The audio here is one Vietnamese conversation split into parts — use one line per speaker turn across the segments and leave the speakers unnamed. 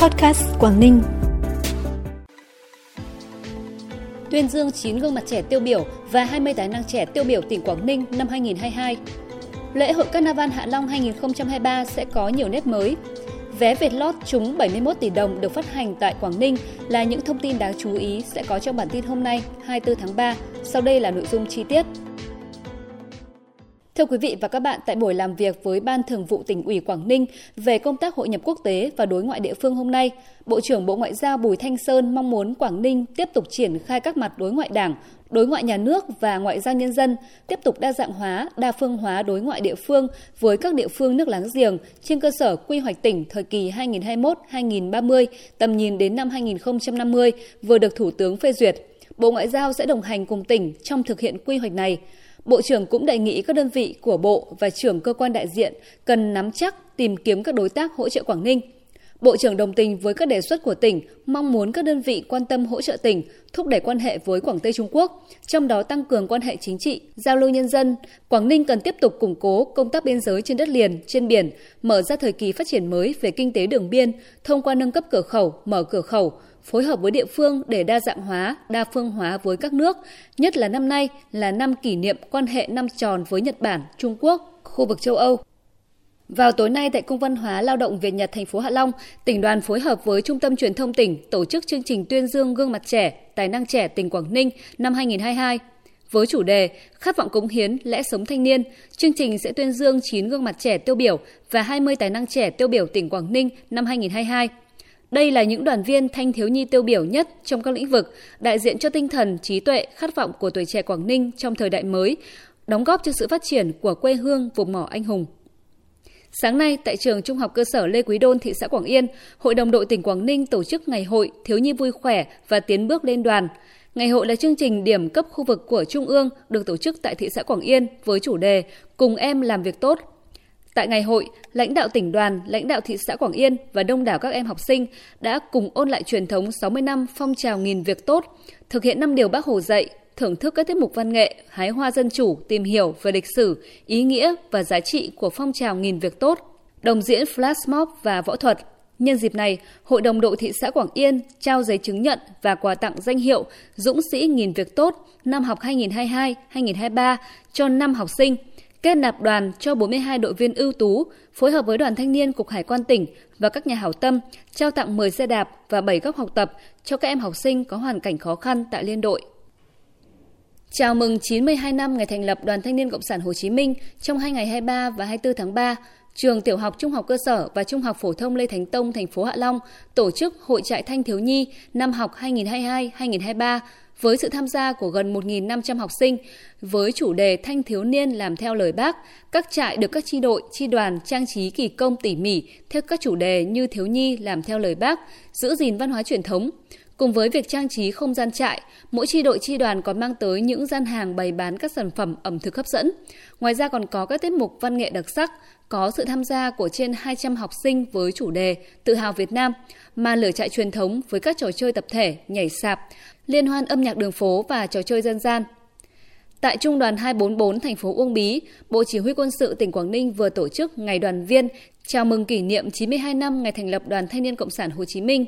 Podcast Quảng Ninh.
Tuyên dương 9 gương mặt trẻ tiêu biểu và 20 tài năng trẻ tiêu biểu tỉnh Quảng Ninh năm 2022. Lễ hội Carnival Hạ Long 2023 sẽ có nhiều nét mới. Vé Việt lót trúng 71 tỷ đồng được phát hành tại Quảng Ninh là những thông tin đáng chú ý sẽ có trong bản tin hôm nay 24 tháng 3. Sau đây là nội dung chi tiết. Thưa quý vị và các bạn, tại buổi làm việc với Ban Thường vụ tỉnh ủy Quảng Ninh về công tác hội nhập quốc tế và đối ngoại địa phương hôm nay, Bộ trưởng Bộ Ngoại giao Bùi Thanh Sơn mong muốn Quảng Ninh tiếp tục triển khai các mặt đối ngoại đảng, đối ngoại nhà nước và ngoại giao nhân dân, tiếp tục đa dạng hóa, đa phương hóa đối ngoại địa phương với các địa phương nước láng giềng trên cơ sở quy hoạch tỉnh thời kỳ 2021-2030, tầm nhìn đến năm 2050 vừa được Thủ tướng phê duyệt. Bộ Ngoại giao sẽ đồng hành cùng tỉnh trong thực hiện quy hoạch này. Bộ trưởng cũng đề nghị các đơn vị của Bộ và trưởng cơ quan đại diện cần nắm chắc tìm kiếm các đối tác hỗ trợ Quảng Ninh. Bộ trưởng đồng tình với các đề xuất của tỉnh, mong muốn các đơn vị quan tâm hỗ trợ tỉnh, thúc đẩy quan hệ với Quảng Tây Trung Quốc, trong đó tăng cường quan hệ chính trị, giao lưu nhân dân. Quảng Ninh cần tiếp tục củng cố công tác biên giới trên đất liền, trên biển, mở ra thời kỳ phát triển mới về kinh tế đường biên thông qua nâng cấp cửa khẩu, mở cửa khẩu, phối hợp với địa phương để đa dạng hóa, đa phương hóa với các nước, nhất là năm nay là năm kỷ niệm quan hệ năm tròn với Nhật Bản, Trung Quốc, khu vực châu Âu. Vào tối nay tại Cung văn hóa Lao động Việt Nhật thành phố Hạ Long, tỉnh đoàn phối hợp với Trung tâm Truyền thông tỉnh tổ chức chương trình tuyên dương gương mặt trẻ, tài năng trẻ tỉnh Quảng Ninh năm 2022. Với chủ đề Khát vọng cống hiến, lẽ sống thanh niên, chương trình sẽ tuyên dương 9 gương mặt trẻ tiêu biểu và 20 tài năng trẻ tiêu biểu tỉnh Quảng Ninh năm 2022. Đây là những đoàn viên thanh thiếu nhi tiêu biểu nhất trong các lĩnh vực, đại diện cho tinh thần, trí tuệ, khát vọng của tuổi trẻ Quảng Ninh trong thời đại mới, đóng góp cho sự phát triển của quê hương vùng mỏ anh hùng. Sáng nay, tại trường Trung học cơ sở Lê Quý Đôn, thị xã Quảng Yên, Hội đồng đội tỉnh Quảng Ninh tổ chức ngày hội Thiếu nhi vui khỏe và tiến bước lên đoàn. Ngày hội là chương trình điểm cấp khu vực của Trung ương được tổ chức tại thị xã Quảng Yên với chủ đề Cùng em làm việc tốt, Tại ngày hội, lãnh đạo tỉnh đoàn, lãnh đạo thị xã Quảng Yên và đông đảo các em học sinh đã cùng ôn lại truyền thống 60 năm phong trào nghìn việc tốt, thực hiện năm điều bác Hồ dạy, thưởng thức các tiết mục văn nghệ, hái hoa dân chủ, tìm hiểu về lịch sử, ý nghĩa và giá trị của phong trào nghìn việc tốt, đồng diễn flash mob và võ thuật. Nhân dịp này, Hội đồng đội thị xã Quảng Yên trao giấy chứng nhận và quà tặng danh hiệu Dũng sĩ nghìn việc tốt năm học 2022-2023 cho 5 học sinh – kết nạp đoàn cho 42 đội viên ưu tú, phối hợp với Đoàn Thanh niên Cục Hải quan tỉnh và các nhà hảo tâm, trao tặng 10 xe đạp và 7 góc học tập cho các em học sinh có hoàn cảnh khó khăn tại liên đội. Chào mừng 92 năm ngày thành lập Đoàn Thanh niên Cộng sản Hồ Chí Minh trong hai ngày 23 và 24 tháng 3, trường Tiểu học Trung học cơ sở và Trung học phổ thông Lê Thánh Tông, thành phố Hạ Long tổ chức Hội trại thanh thiếu nhi năm học 2022-2023 với sự tham gia của gần 1.500 học sinh với chủ đề Thanh thiếu niên làm theo lời bác. Các trại được các chi đội, chi đoàn trang trí kỳ công tỉ mỉ theo các chủ đề như thiếu nhi làm theo lời bác, giữ gìn văn hóa truyền thống. Cùng với việc trang trí không gian trại, mỗi chi đội chi đoàn còn mang tới những gian hàng bày bán các sản phẩm ẩm thực hấp dẫn. Ngoài ra còn có các tiết mục văn nghệ đặc sắc, có sự tham gia của trên 200 học sinh với chủ đề Tự hào Việt Nam, mà lửa trại truyền thống với các trò chơi tập thể, nhảy sạp, liên hoan âm nhạc đường phố và trò chơi dân gian. Tại Trung đoàn 244 thành phố Uông Bí, Bộ Chỉ huy quân sự tỉnh Quảng Ninh vừa tổ chức Ngày đoàn viên chào mừng kỷ niệm 92 năm ngày thành lập Đoàn Thanh niên Cộng sản Hồ Chí Minh.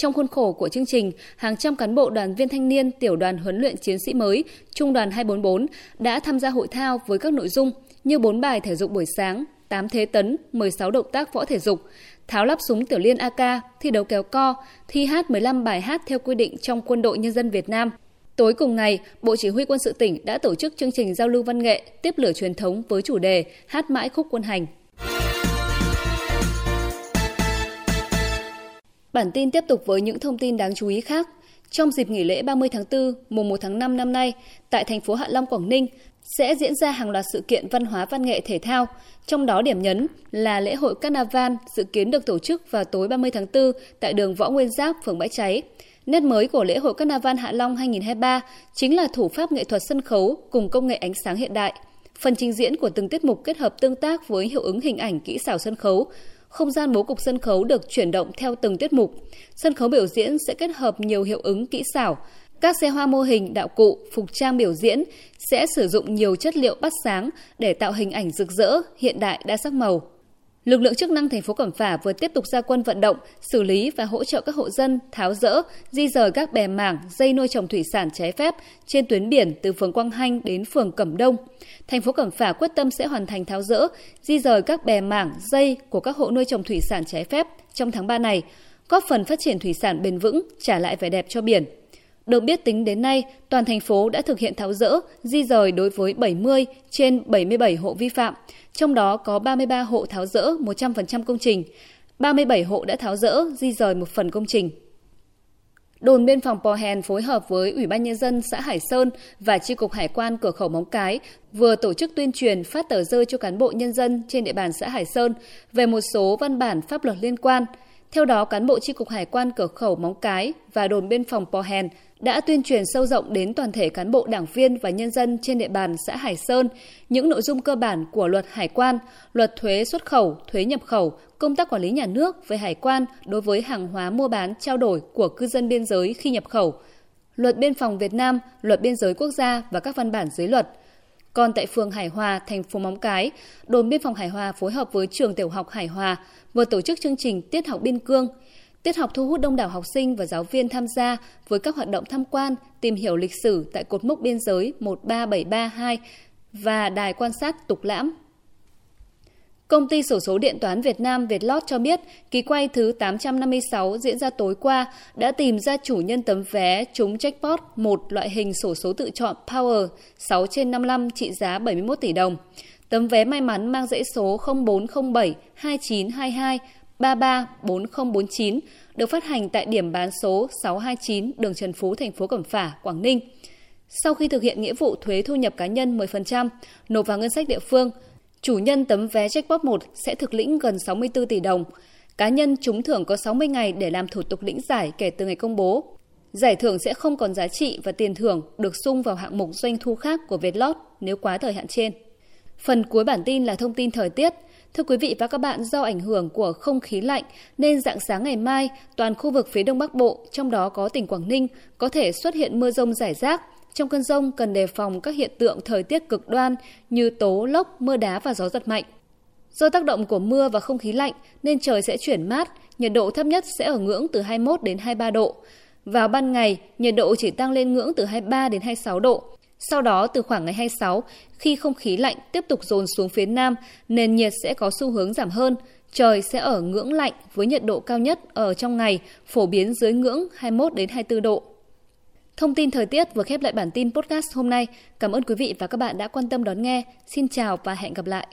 Trong khuôn khổ của chương trình, hàng trăm cán bộ đoàn viên thanh niên tiểu đoàn huấn luyện chiến sĩ mới Trung đoàn 244 đã tham gia hội thao với các nội dung như 4 bài thể dục buổi sáng, 8 thế tấn, 16 động tác võ thể dục, tháo lắp súng tiểu liên AK, thi đấu kéo co, thi hát 15 bài hát theo quy định trong Quân đội Nhân dân Việt Nam. Tối cùng ngày, Bộ Chỉ huy quân sự tỉnh đã tổ chức chương trình giao lưu văn nghệ tiếp lửa truyền thống với chủ đề Hát mãi khúc quân hành. Bản tin tiếp tục với những thông tin đáng chú ý khác. Trong dịp nghỉ lễ 30 tháng 4, mùng 1 tháng 5 năm nay, tại thành phố Hạ Long, Quảng Ninh, sẽ diễn ra hàng loạt sự kiện văn hóa văn nghệ thể thao, trong đó điểm nhấn là lễ hội Carnival dự kiến được tổ chức vào tối 30 tháng 4 tại đường Võ Nguyên Giáp, phường Bãi Cháy. Nét mới của lễ hội Carnival Hạ Long 2023 chính là thủ pháp nghệ thuật sân khấu cùng công nghệ ánh sáng hiện đại. Phần trình diễn của từng tiết mục kết hợp tương tác với hiệu ứng hình ảnh kỹ xảo sân khấu, không gian bố cục sân khấu được chuyển động theo từng tiết mục. Sân khấu biểu diễn sẽ kết hợp nhiều hiệu ứng kỹ xảo, các xe hoa mô hình, đạo cụ, phục trang biểu diễn sẽ sử dụng nhiều chất liệu bắt sáng để tạo hình ảnh rực rỡ, hiện đại đa sắc màu. Lực lượng chức năng thành phố Cẩm Phả vừa tiếp tục ra quân vận động, xử lý và hỗ trợ các hộ dân tháo rỡ, di rời các bè mảng, dây nuôi trồng thủy sản trái phép trên tuyến biển từ phường Quang Hanh đến phường Cẩm Đông. Thành phố Cẩm Phả quyết tâm sẽ hoàn thành tháo rỡ, di rời các bè mảng, dây của các hộ nuôi trồng thủy sản trái phép trong tháng 3 này, góp phần phát triển thủy sản bền vững, trả lại vẻ đẹp cho biển. Được biết tính đến nay, toàn thành phố đã thực hiện tháo rỡ, di rời đối với 70 trên 77 hộ vi phạm, trong đó có 33 hộ tháo rỡ 100% công trình, 37 hộ đã tháo rỡ, di rời một phần công trình. Đồn biên phòng Pò Hèn phối hợp với Ủy ban Nhân dân xã Hải Sơn và Tri cục Hải quan cửa khẩu Móng Cái vừa tổ chức tuyên truyền phát tờ rơi cho cán bộ nhân dân trên địa bàn xã Hải Sơn về một số văn bản pháp luật liên quan. Theo đó, cán bộ Tri cục Hải quan cửa khẩu Móng Cái và đồn biên phòng Pò Hèn đã tuyên truyền sâu rộng đến toàn thể cán bộ đảng viên và nhân dân trên địa bàn xã Hải Sơn những nội dung cơ bản của luật hải quan, luật thuế xuất khẩu, thuế nhập khẩu, công tác quản lý nhà nước về hải quan đối với hàng hóa mua bán trao đổi của cư dân biên giới khi nhập khẩu, luật biên phòng Việt Nam, luật biên giới quốc gia và các văn bản dưới luật. Còn tại phường Hải Hòa, thành phố Móng Cái, đồn biên phòng Hải Hòa phối hợp với trường tiểu học Hải Hòa vừa tổ chức chương trình Tiết học biên cương – Tiết học thu hút đông đảo học sinh và giáo viên tham gia với các hoạt động tham quan, tìm hiểu lịch sử tại cột mốc biên giới 13732 và đài quan sát Tục Lãm. Công ty sổ số điện toán Việt Nam Vietlot cho biết, kỳ quay thứ 856 diễn ra tối qua đã tìm ra chủ nhân tấm vé trúng jackpot một loại hình sổ số tự chọn Power 6 trên 55 trị giá 71 tỷ đồng. Tấm vé may mắn mang dãy số 0407 2922 334049 được phát hành tại điểm bán số 629 đường Trần Phú, thành phố Cẩm Phả, Quảng Ninh. Sau khi thực hiện nghĩa vụ thuế thu nhập cá nhân 10%, nộp vào ngân sách địa phương, chủ nhân tấm vé jackpot 1 sẽ thực lĩnh gần 64 tỷ đồng. Cá nhân trúng thưởng có 60 ngày để làm thủ tục lĩnh giải kể từ ngày công bố. Giải thưởng sẽ không còn giá trị và tiền thưởng được sung vào hạng mục doanh thu khác của Vietlot nếu quá thời hạn trên. Phần cuối bản tin là thông tin thời tiết. Thưa quý vị và các bạn, do ảnh hưởng của không khí lạnh nên dạng sáng ngày mai, toàn khu vực phía Đông Bắc Bộ, trong đó có tỉnh Quảng Ninh, có thể xuất hiện mưa rông rải rác. Trong cơn rông cần đề phòng các hiện tượng thời tiết cực đoan như tố, lốc, mưa đá và gió giật mạnh. Do tác động của mưa và không khí lạnh nên trời sẽ chuyển mát, nhiệt độ thấp nhất sẽ ở ngưỡng từ 21 đến 23 độ. Vào ban ngày, nhiệt độ chỉ tăng lên ngưỡng từ 23 đến 26 độ. Sau đó từ khoảng ngày 26, khi không khí lạnh tiếp tục dồn xuống phía Nam, nền nhiệt sẽ có xu hướng giảm hơn. Trời sẽ ở ngưỡng lạnh với nhiệt độ cao nhất ở trong ngày phổ biến dưới ngưỡng 21 đến 24 độ. Thông tin thời tiết vừa khép lại bản tin podcast hôm nay. Cảm ơn quý vị và các bạn đã quan tâm đón nghe. Xin chào và hẹn gặp lại.